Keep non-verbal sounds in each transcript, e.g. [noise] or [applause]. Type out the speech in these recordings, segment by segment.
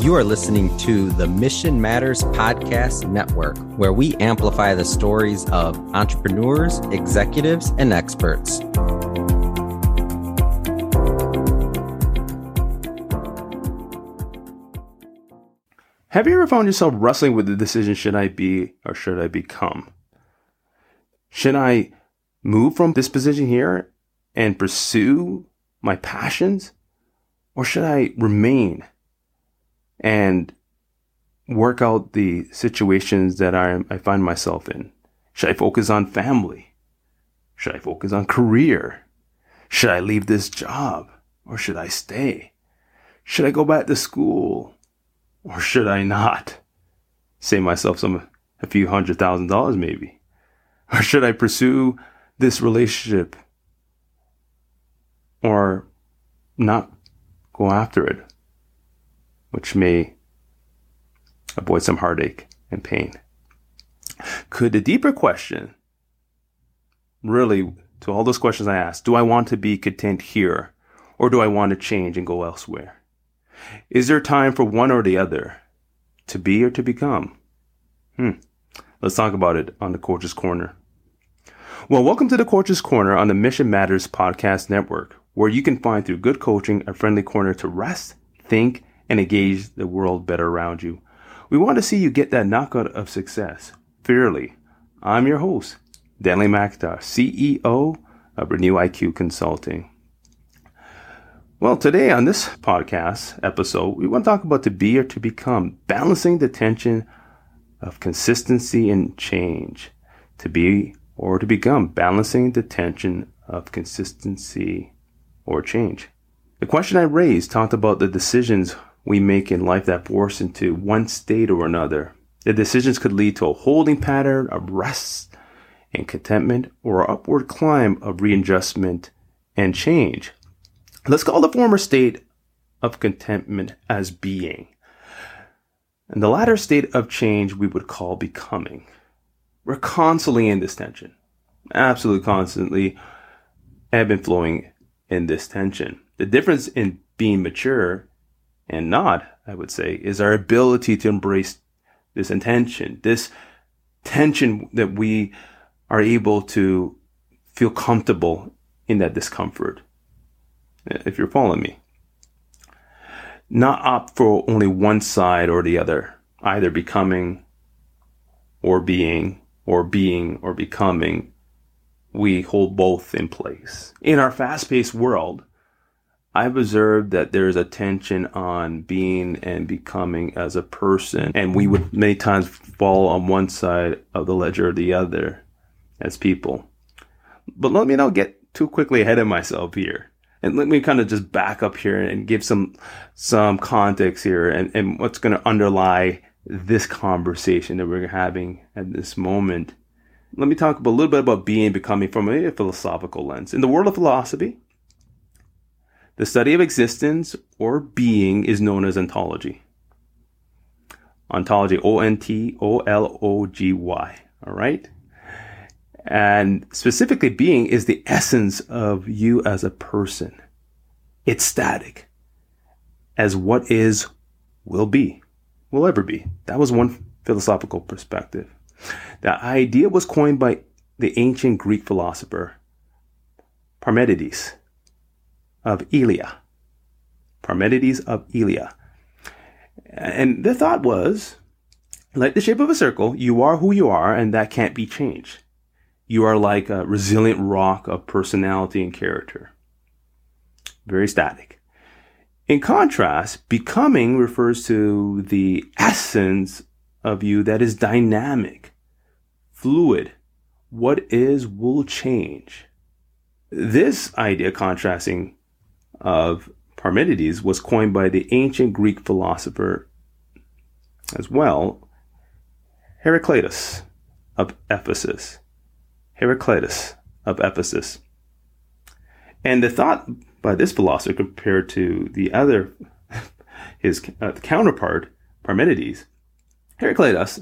You are listening to the Mission Matters Podcast Network, where we amplify the stories of entrepreneurs, executives, and experts. Have you ever found yourself wrestling with the decision should I be or should I become? Should I move from this position here and pursue my passions? Or should I remain and work out the situations that I, I find myself in? Should I focus on family? Should I focus on career? Should I leave this job or should I stay? Should I go back to school or should I not? Save myself some, a few hundred thousand dollars maybe. Or should I pursue this relationship or not go after it, which may avoid some heartache and pain? Could the deeper question really, to all those questions I asked, do I want to be content here or do I want to change and go elsewhere? Is there time for one or the other? To be or to become? Hmm. Let's talk about it on the Coach's Corner. Well, welcome to the Coach's Corner on the Mission Matters Podcast Network, where you can find through good coaching a friendly corner to rest, think, and engage the world better around you. We want to see you get that knockout of success. Fairly. I'm your host, Denley McIntosh, CEO of Renew IQ Consulting. Well, today on this podcast episode, we want to talk about to be or to become, balancing the tension of consistency and change. To be or to become, balancing the tension of consistency or change. The question I raised talked about the decisions we make in life that force into one state or another. The decisions could lead to a holding pattern of rest and contentment or an upward climb of readjustment and change. Let's call the former state of contentment as being. And the latter state of change we would call becoming. We're constantly in this tension. Absolutely constantly ebb and flowing in this tension. The difference in being mature and not, I would say, is our ability to embrace this intention, this tension that we are able to feel comfortable in that discomfort uh, if you're following me. Not opt for only one side or the other, either becoming or being or being or becoming. We hold both in place. In our fast paced world, I've observed that there's a tension on being and becoming as a person, and we would many times fall on one side of the ledger or the other as people. But let me not get too quickly ahead of myself here and let me kind of just back up here and give some some context here and, and what's going to underlie this conversation that we're having at this moment. Let me talk a little bit about being and becoming from a philosophical lens. In the world of philosophy, the study of existence or being is known as ontology. Ontology, O N T O L O G Y. All right? And specifically, being is the essence of you as a person. It's static. As what is will be, will ever be. That was one philosophical perspective. The idea was coined by the ancient Greek philosopher Parmenides of Elea. Parmenides of Elea. And the thought was, like the shape of a circle, you are who you are, and that can't be changed. You are like a resilient rock of personality and character. Very static. In contrast, becoming refers to the essence of you that is dynamic, fluid. What is will change. This idea, contrasting of Parmenides, was coined by the ancient Greek philosopher as well, Heraclitus of Ephesus. Heraclitus of Ephesus. And the thought by this philosopher compared to the other, [laughs] his uh, counterpart, Parmenides, Heraclitus,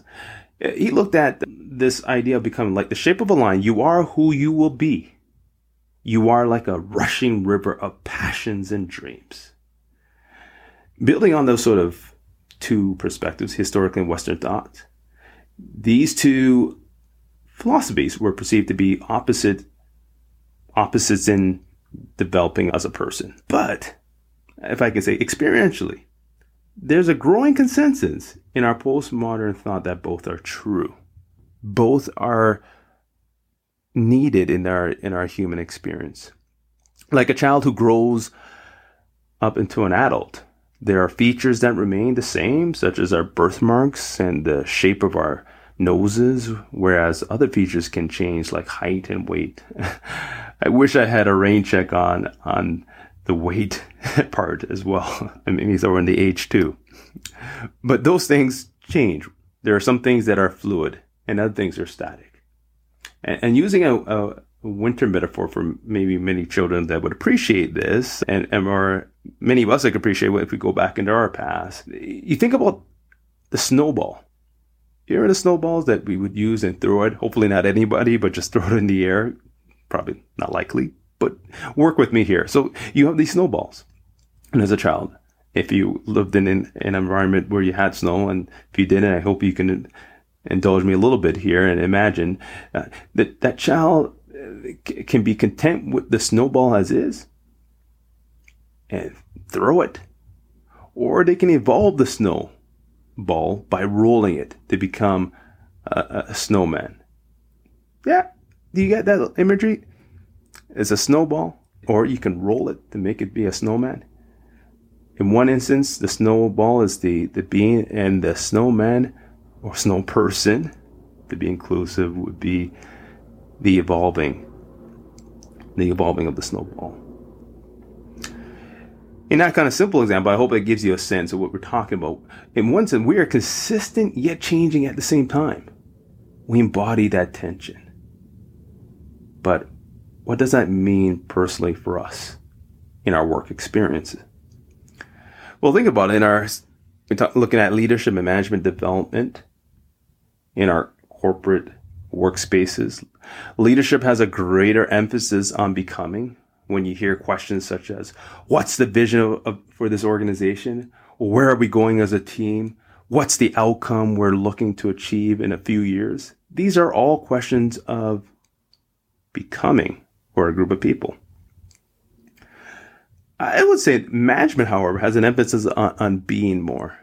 he looked at this idea of becoming like the shape of a line. You are who you will be. You are like a rushing river of passions and dreams. Building on those sort of two perspectives, historically and Western thought. These two philosophies were perceived to be opposite opposites in developing as a person. But if I can say experientially, there's a growing consensus in our postmodern thought that both are true. Both are needed in our in our human experience. Like a child who grows up into an adult, there are features that remain the same, such as our birthmarks and the shape of our noses, whereas other features can change like height and weight. [laughs] I wish I had a rain check on on the weight [laughs] part as well. I mean, throw in the age too. But those things change. There are some things that are fluid and other things are static. And, and using a, a, winter metaphor for maybe many children that would appreciate this and, and more, many of us that could appreciate if we go back into our past. You think about the snowball. Here are the snowballs that we would use and throw it. Hopefully not anybody, but just [laughs] throw it in the air. Probably not likely but work with me here. So you have these snowballs. And as a child, if you lived in an, an environment where you had snow, and if you didn't, I hope you can indulge me a little bit here and imagine uh, that that child uh, can be content with the snowball as is and throw it. Or they can evolve the snowball by rolling it to become a, a snowman. Yeah, do you get that imagery? is a snowball, or you can roll it to make it be a snowman. In one instance, the snowball is the, the being, and the snowman or snow person, to be inclusive, would be the evolving, the evolving of the snowball. In that kind of simple example, I hope it gives you a sense of what we're talking about. In one sense, we are consistent yet changing at the same time. We embody that tension. But what does that mean personally for us in our work experiences? Well, think about it. In our we're looking at leadership and management development in our corporate workspaces. Leadership has a greater emphasis on becoming. When you hear questions such as, "What's the vision of, of, for this organization? Where are we going as a team? What's the outcome we're looking to achieve in a few years?" These are all questions of becoming or a group of people. I would say management, however, has an emphasis on, on being more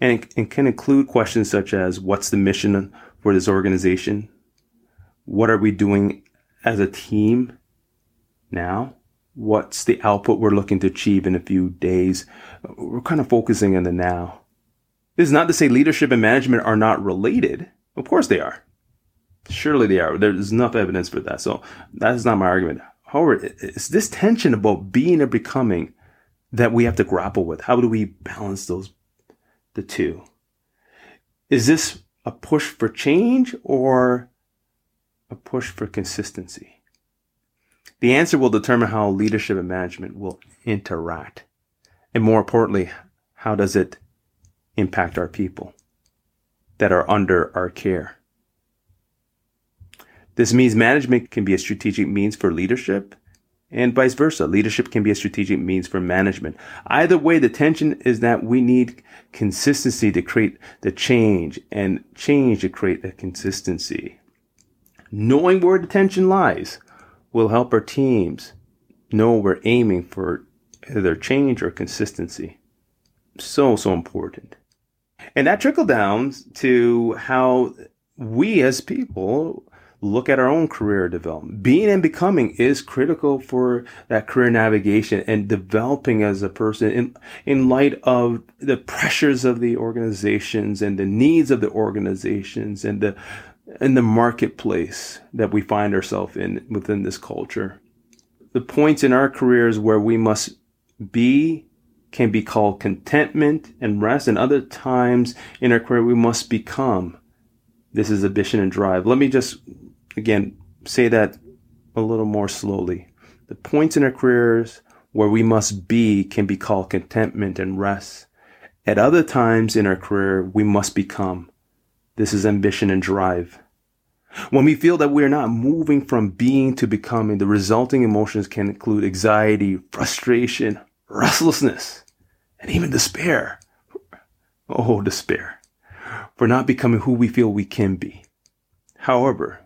and, and can include questions such as what's the mission for this organization? What are we doing as a team now? What's the output we're looking to achieve in a few days? We're kind of focusing on the now. This is not to say leadership and management are not related. Of course they are. Surely they are. There's enough evidence for that. So that is not my argument. However, it's this tension about being and becoming that we have to grapple with. How do we balance those, the two? Is this a push for change or a push for consistency? The answer will determine how leadership and management will interact. And more importantly, how does it impact our people that are under our care? This means management can be a strategic means for leadership and vice versa. Leadership can be a strategic means for management. Either way, the tension is that we need consistency to create the change and change to create the consistency. Knowing where the tension lies will help our teams know we're aiming for either change or consistency. So, so important. And that trickle down to how we as people look at our own career development. Being and becoming is critical for that career navigation and developing as a person in, in light of the pressures of the organizations and the needs of the organizations and the, in the marketplace that we find ourselves in within this culture. The points in our careers where we must be can be called contentment and rest, and other times in our career we must become. This is ambition and drive. Let me just again, say that a little more slowly. The points in our careers where we must be can be called contentment and rest. At other times in our career, we must become. This is ambition and drive. When we feel that we are not moving from being to becoming, the resulting emotions can include anxiety, frustration, restlessness, and even despair. Oh, despair. For not becoming who we feel we can be. However,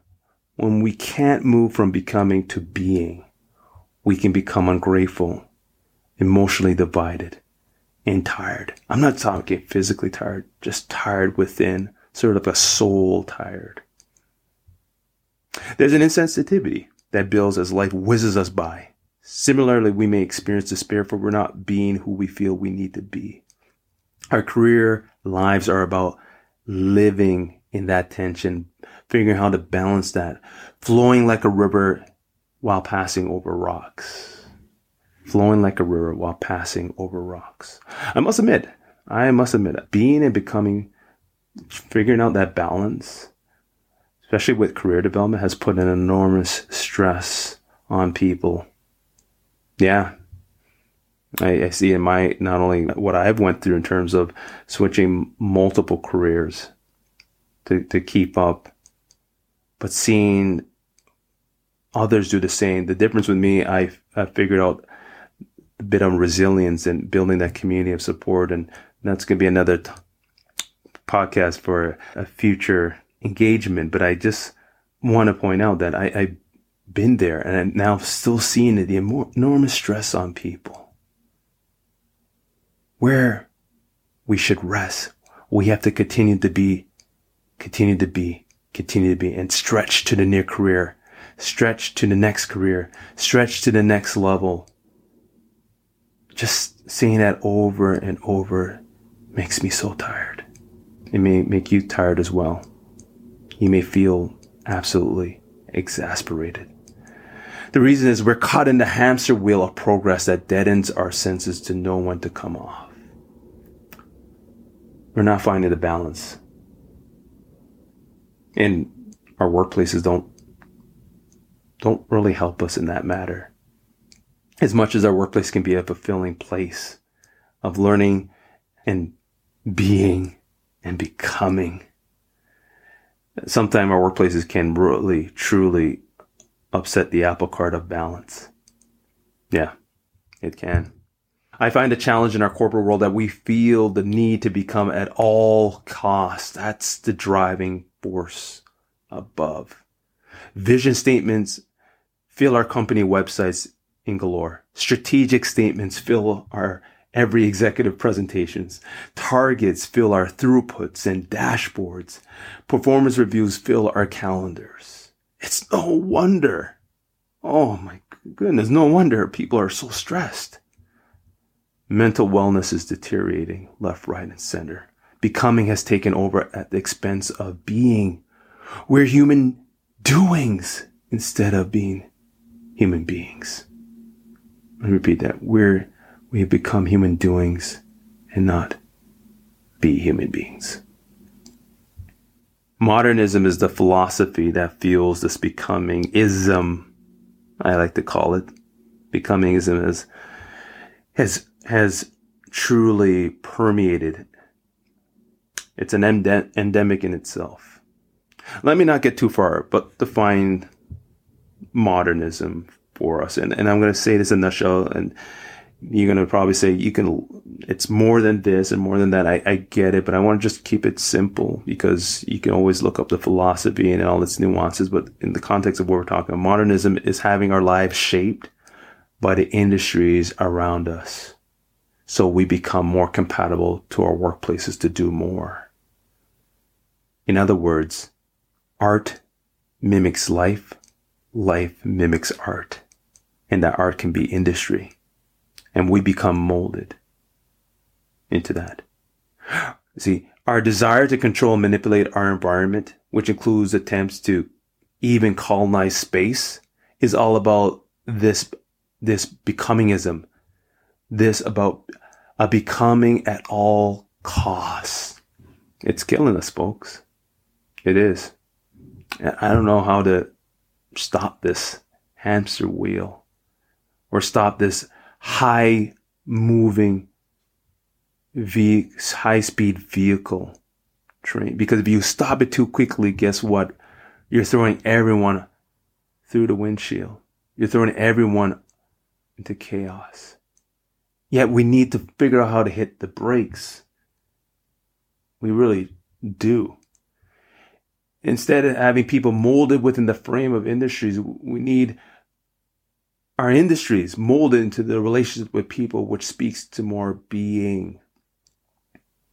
when we can't move from becoming to being, we can become ungrateful, emotionally divided, and tired. I'm not talking physically tired, just tired within, sort of a soul tired. There's an insensitivity that builds as life whizzes us by. Similarly, we may experience despair for we're not being who we feel we need to be. Our career lives are about living in that tension, figuring how to balance that, flowing like a river while passing over rocks. Flowing like a river while passing over rocks. I must admit, I must admit, being and becoming, figuring out that balance, especially with career development, has put an enormous stress on people. Yeah, I, I, see in my not only what I've went through in terms of switching multiple careers to, to keep up, but seeing others do the same. The difference with me, I I figured out a bit of resilience and building that community of support, and that's going to be another t- podcast for a future engagement. But I just want to point out that I, I've been there, and I'm now still seeing the enormous stress on people where we should rest. We have to continue to be, continue to be, continue to be, and stretch to the near career, stretch to the next career, stretch to the next level. Just seeing that over and over makes me so tired. It may make you tired as well. You may feel absolutely exasperated. The reason is we're caught in the hamster wheel of progress that deadens our senses to know when to come off. We're not finding the balance. And our workplaces don't don't really help us in that matter. As much as our workplace can be a fulfilling place of learning and being and becoming. Sometimes our workplaces can really, truly upset the apple cart of balance. Yeah, it can. I find a challenge in our corporate world that we feel the need to become at all costs. That's the driving force above. Vision statements fill our company websites in galore. Strategic statements fill our every executive presentations. Targets fill our throughputs and dashboards. Performance reviews fill our calendars. It's no wonder. Oh my goodness, no wonder people are so stressed. Mental wellness is deteriorating left, right, and center. Becoming has taken over at the expense of being. We're human doings instead of being human beings. Let me repeat that. We're, we have become human doings and not be human beings. Modernism is the philosophy that fuels this becoming ism, I like to call it. Becomingism is, has has truly permeated. It's an endemic in itself. Let me not get too far, but define modernism for us. And, and I'm going to say this in a nutshell, and you're going to probably say you can, it's more than this and more than that. I, I get it, but I want to just keep it simple because you can always look up the philosophy and all its nuances. But in the context of what we're talking modernism is having our lives shaped by the industries around us so we become more compatible to our workplaces to do more. In other words, art mimics life, life mimics art, and that art can be industry. And we become molded into that. See, our desire to control and manipulate our environment, which includes attempts to even colonize space, is all about this, this becomingism, this about a becoming at all costs. It's killing us, folks. It is. I don't know how to stop this hamster wheel or stop this high moving ve- high speed vehicle train. Because if you stop it too quickly, guess what? You're throwing everyone through the windshield. You're throwing everyone into chaos. Yet we need to figure out how to hit the brakes. We really do. Instead of having people molded within the frame of industries, we need our industries molded into the relationship with people, which speaks to more being,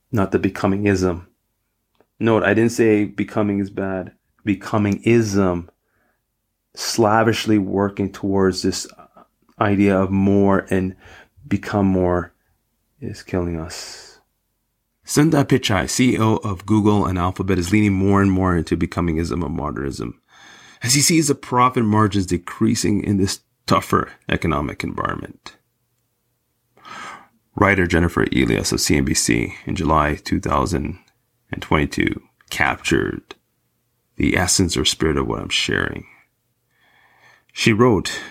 not the becomingism. Note, I didn't say becoming is bad. Becomingism, slavishly working towards this idea of more and become more, is killing us. Sundar Pichai, CEO of Google and Alphabet, is leaning more and more into becomingism and modernism as he sees the profit margins decreasing in this tougher economic environment. Writer Jennifer Elias of CNBC in July 2022 captured the essence or spirit of what I'm sharing. She wrote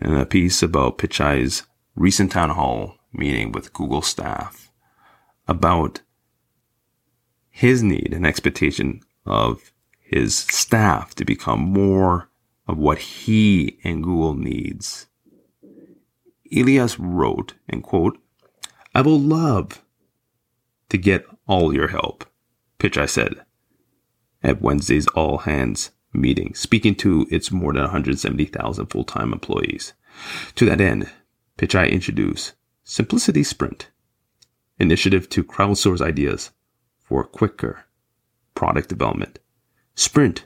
in a piece about Pichai's recent town hall meeting with Google staff about his need and expectation of his staff to become more of what he and Google needs. Elias wrote, and quote, I will love to get all your help, Pichai said at Wednesday's all hands meeting, speaking to its more than 170,000 full time employees. To that end, Pichai introduce Simplicity Sprint, initiative to crowdsource ideas for quicker product development. Sprint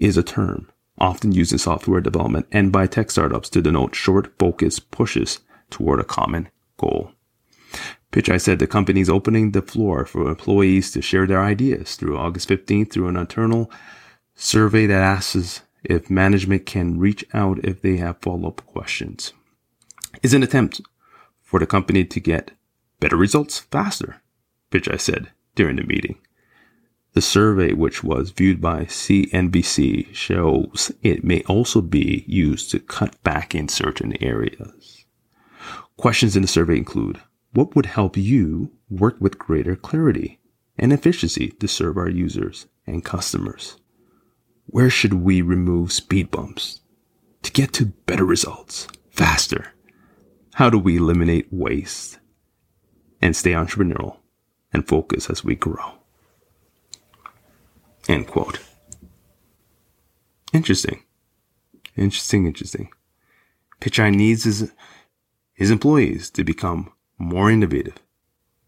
is a term often used in software development and by tech startups to denote short, focused pushes toward a common goal. Pichai said the company is opening the floor for employees to share their ideas through August 15th through an internal survey that asks if management can reach out if they have follow-up questions. Is an attempt for the company to get better results faster, Pichai said during the meeting. The survey, which was viewed by CNBC, shows it may also be used to cut back in certain areas. Questions in the survey include What would help you work with greater clarity and efficiency to serve our users and customers? Where should we remove speed bumps to get to better results faster? How do we eliminate waste and stay entrepreneurial and focus as we grow? End quote. Interesting. Interesting, interesting. Pichai needs his, his employees to become more innovative,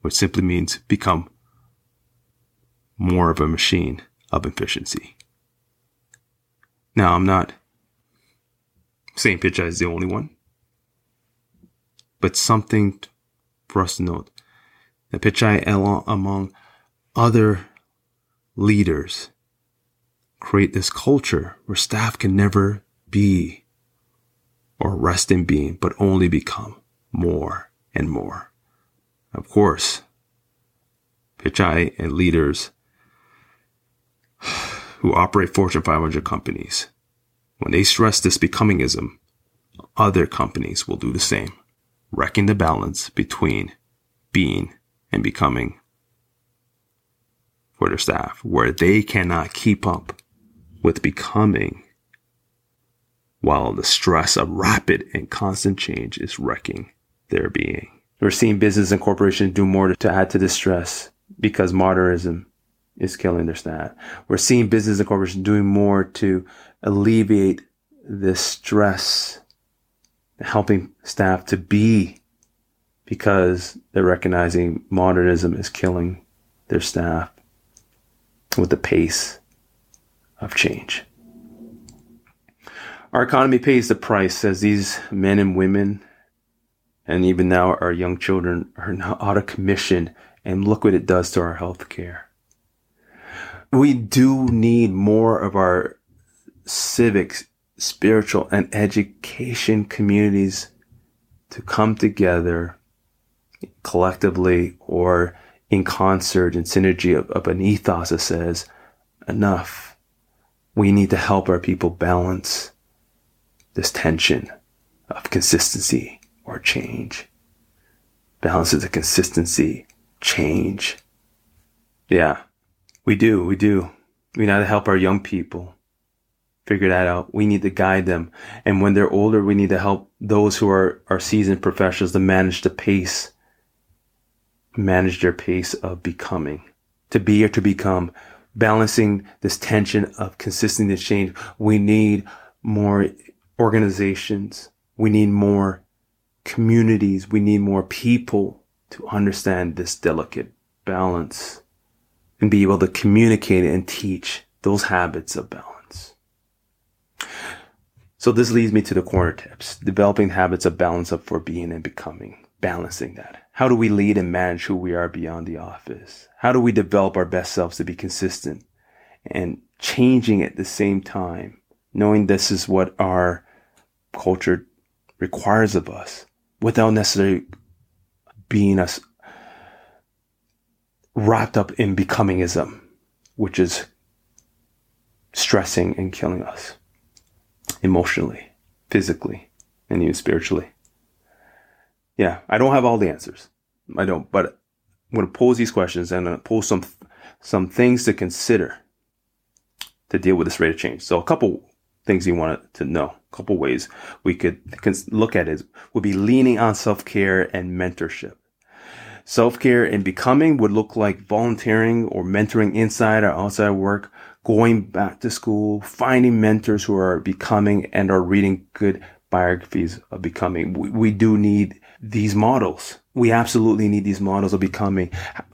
which simply means become more of a machine of efficiency. Now, I'm not saying Pichai is the only one, but something for us to note that Pichai, among other leaders create this culture where staff can never be or rest in being, but only become more and more. Of course, Pichai and leaders who operate Fortune 500 companies, when they stress this becomingism, other companies will do the same, wrecking the balance between being and becoming for their staff where they cannot keep up with becoming while the stress of rapid and constant change is wrecking their being. We're seeing business and corporations do more to add to the stress because modernism is killing their staff. We're seeing business and corporations doing more to alleviate this stress, helping staff to be because they're recognizing modernism is killing their staff with the pace of change. Our economy pays the price as these men and women, and even now our young children, are now [laughs] out of commission. And look what it does to our health care. We do need more of our civic, spiritual, and education communities to come together collectively or in concert and synergy of, of an ethos that says, enough. We need to help our people balance this tension of consistency or change. Balance is a consistency, change. Yeah, we do. We do. We need to help our young people figure that out. We need to guide them. And when they're older, we need to help those who are, are seasoned professionals to manage the pace manage their pace of becoming to be or to become, balancing this tension of consistency change. We need more organizations. We need more communities. We need more people to understand this delicate balance and be able to communicate and teach those habits of balance. So this leads me to the corner tips, developing habits of balance of for being and becoming, balancing that. How do we lead and manage who we are beyond the office? How do we develop our best selves to be consistent and changing at the same time, knowing this is what our culture requires of us without necessarily being us wrapped up in becomingism, which is stressing and killing us emotionally, physically, and even spiritually. Yeah, I don't have all the answers. I don't, but I'm going to pose these questions and I'm pose some some things to consider to deal with this rate of change. So a couple things you wanted to know, a couple ways we could look at it would be leaning on self-care and mentorship. Self-care and becoming would look like volunteering or mentoring inside or outside work, going back to school, finding mentors who are becoming and are reading good biographies of becoming. We, we do need these models. We absolutely need these models of becoming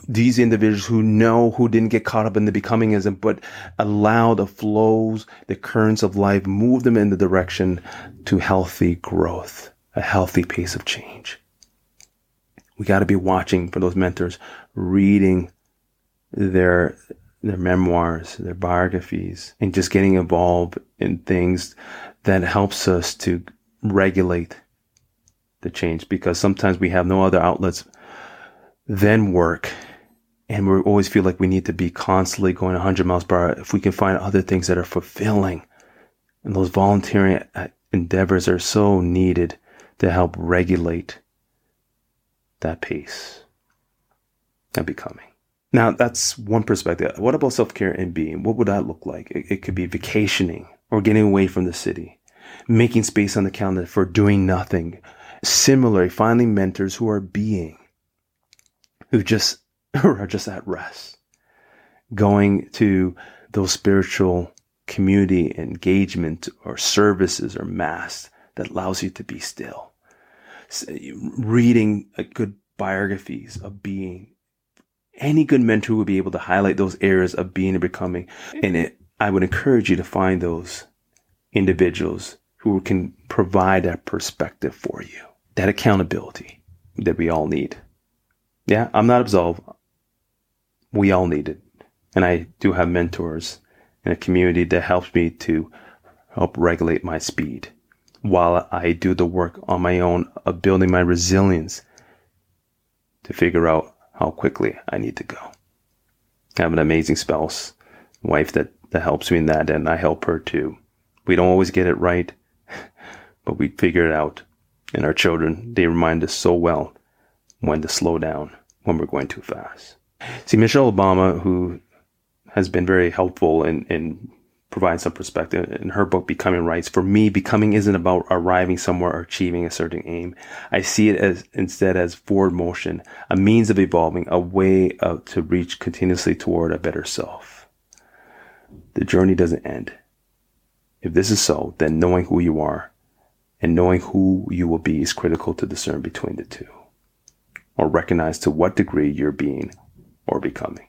these individuals who know who didn't get caught up in the becomingism, but allow the flows, the currents of life, move them in the direction to healthy growth, a healthy pace of change. We got to be watching for those mentors, reading their their memoirs, their biographies, and just getting involved in things that helps us to regulate the change because sometimes we have no other outlets than work and we always feel like we need to be constantly going 100 miles per hour if we can find other things that are fulfilling. And those volunteering uh, endeavors are so needed to help regulate that pace and becoming now that's one perspective what about self-care and being what would that look like it, it could be vacationing or getting away from the city making space on the calendar for doing nothing Similarly, finding mentors who are being, who just [laughs] who are just at rest, going to those spiritual community engagement or services or mass that allows you to be still. Reading good biographies of being. Any good mentor will be able to highlight those areas of being and becoming. And it, I would encourage you to find those individuals who can provide that perspective for you that accountability that we all need. Yeah, I'm not absolved. We all need it. And I do have mentors in a community that helps me to help regulate my speed while I do the work on my own of building my resilience to figure out how quickly I need to go. I have an amazing spouse, wife that, that helps me in that, and I help her too. We don't always get it right, [laughs] but we figure it out and our children, they remind us so well when to slow down when we're going too fast. See, Michelle Obama, who has been very helpful in, in providing some perspective in her book, Becoming Writes, for me, becoming isn't about arriving somewhere or achieving a certain aim. I see it as instead as forward motion, a means of evolving, a way of, to reach continuously toward a better self. The journey doesn't end. If this is so, then knowing who you are and knowing who you will be is critical to discern between the two, or recognize to what degree you're being or becoming.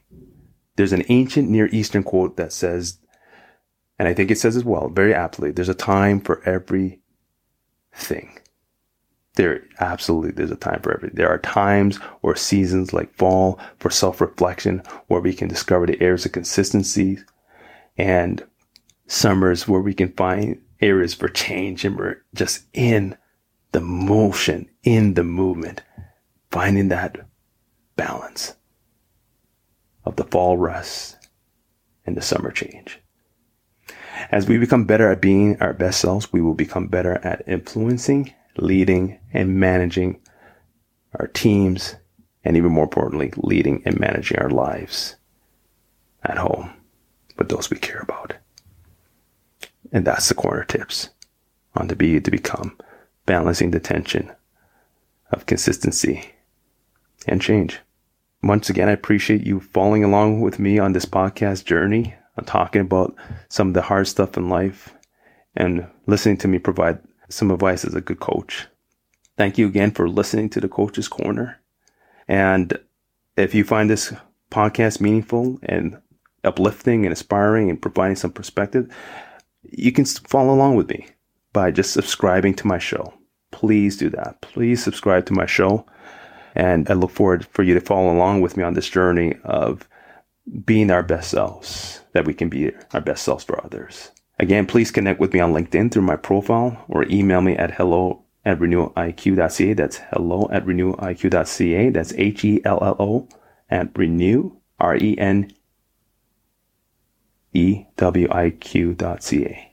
There's an ancient Near Eastern quote that says, and I think it says as well, very aptly, there's a time for every thing. There absolutely there's a time for everything. There are times or seasons like fall for self-reflection where we can discover the areas of consistency and summers where we can find areas for change and we're just in the motion, in the movement, finding that balance of the fall rest and the summer change. As we become better at being our best selves, we will become better at influencing, leading, and managing our teams, and even more importantly, leading and managing our lives at home with those we care about. And that's the corner tips on to be to become, balancing the tension of consistency and change. once again, I appreciate you following along with me on this podcast journey. I'm talking about some of the hard stuff in life and listening to me provide some advice as a good coach. Thank you again for listening to the Coach's Corner. And if you find this podcast meaningful and uplifting and inspiring and providing some perspective, you can follow along with me by just subscribing to my show. Please do that. Please subscribe to my show. And I look forward for you to follow along with me on this journey of being our best selves, that we can be our best selves for others. Again, please connect with me on LinkedIn through my profile or email me at hello at renewaliq.ca. That's hello at renewaliq.ca. That's H E L L O at renew, R E N E W I Q.ca.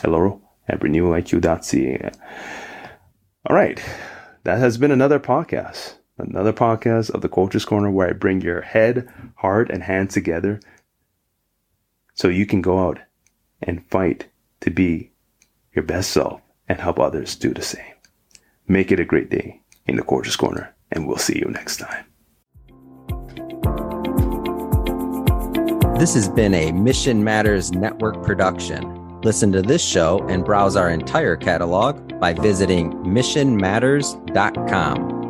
Hello at renewaliq.ca. All right. That has been another podcast, another podcast of the Coach's Corner where I bring your head, heart, and hands together so you can go out and fight to be your best self and help others do the same. Make it a great day in the Coach's Corner, and we'll see you next time. This has been a Mission Matters Network production. Listen to this show and browse our entire catalog by visiting missionmatters.com.